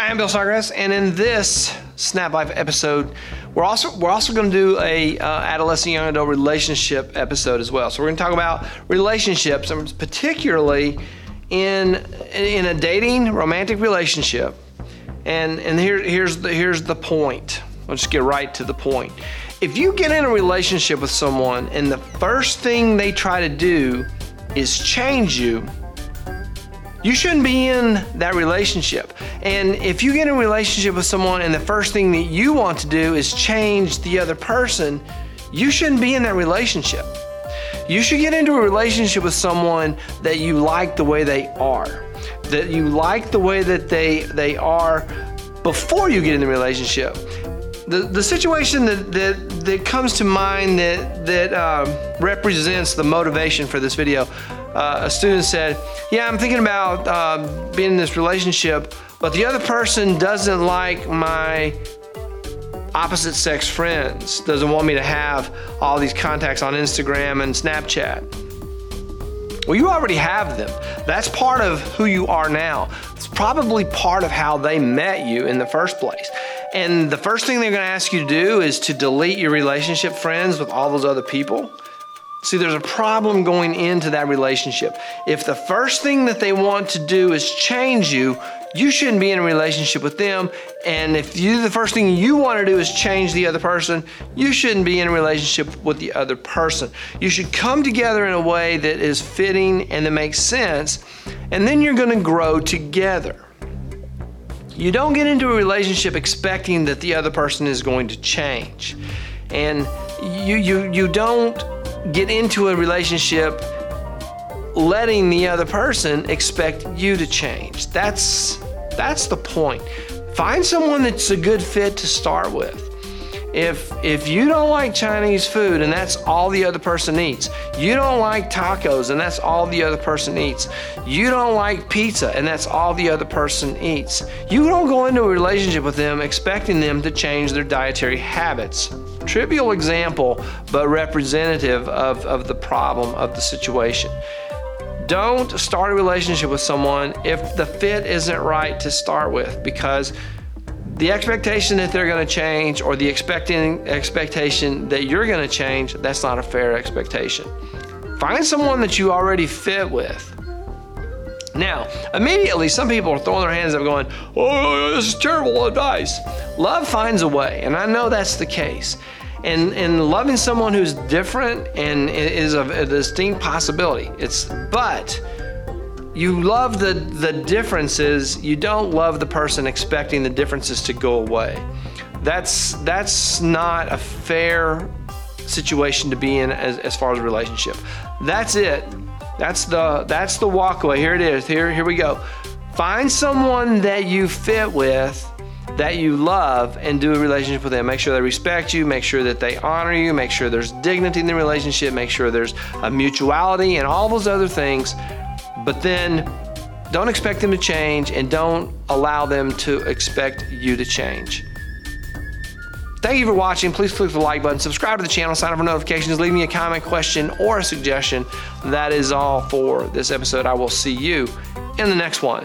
Hi, I'm Bill Snodgrass, and in this Snap Life episode, we're also we're also going to do a uh, adolescent young adult relationship episode as well. So we're going to talk about relationships, and particularly in in a dating romantic relationship. And and here here's the here's the point. Let's get right to the point. If you get in a relationship with someone and the first thing they try to do is change you, you shouldn't be in that relationship. And if you get in a relationship with someone and the first thing that you want to do is change the other person, you shouldn't be in that relationship. You should get into a relationship with someone that you like the way they are, that you like the way that they they are before you get in the relationship. The, the situation that, that, that comes to mind that, that um, represents the motivation for this video uh, a student said, Yeah, I'm thinking about uh, being in this relationship, but the other person doesn't like my opposite sex friends, doesn't want me to have all these contacts on Instagram and Snapchat. Well, you already have them. That's part of who you are now. It's probably part of how they met you in the first place. And the first thing they're going to ask you to do is to delete your relationship friends with all those other people. See, there's a problem going into that relationship. If the first thing that they want to do is change you, you shouldn't be in a relationship with them. And if you the first thing you want to do is change the other person, you shouldn't be in a relationship with the other person. You should come together in a way that is fitting and that makes sense, and then you're going to grow together. You don't get into a relationship expecting that the other person is going to change. And you you you don't get into a relationship letting the other person expect you to change. That's that's the point. Find someone that's a good fit to start with. If if you don't like Chinese food and that's all the other person eats, you don't like tacos and that's all the other person eats, you don't like pizza and that's all the other person eats. You don't go into a relationship with them expecting them to change their dietary habits. Trivial example, but representative of, of the problem of the situation. Don't start a relationship with someone if the fit isn't right to start with because the expectation that they're going to change or the expecting expectation that you're going to change, that's not a fair expectation. Find someone that you already fit with. Now, immediately, some people are throwing their hands up going, Oh, oh, oh this is terrible advice. Love finds a way, and I know that's the case. And, and loving someone who's different and is a, a distinct possibility. It's but you love the the differences you don't love the person expecting the differences to go away. That's that's not a fair situation to be in as, as far as a relationship. That's it. That's the that's the walkway. Here it is. Here here we go. Find someone that you fit with that you love and do a relationship with them. Make sure they respect you, make sure that they honor you, make sure there's dignity in the relationship, make sure there's a mutuality and all those other things but then don't expect them to change and don't allow them to expect you to change. Thank you for watching. Please click the like button, subscribe to the channel, sign up for notifications, leave me a comment, question, or a suggestion. That is all for this episode. I will see you in the next one.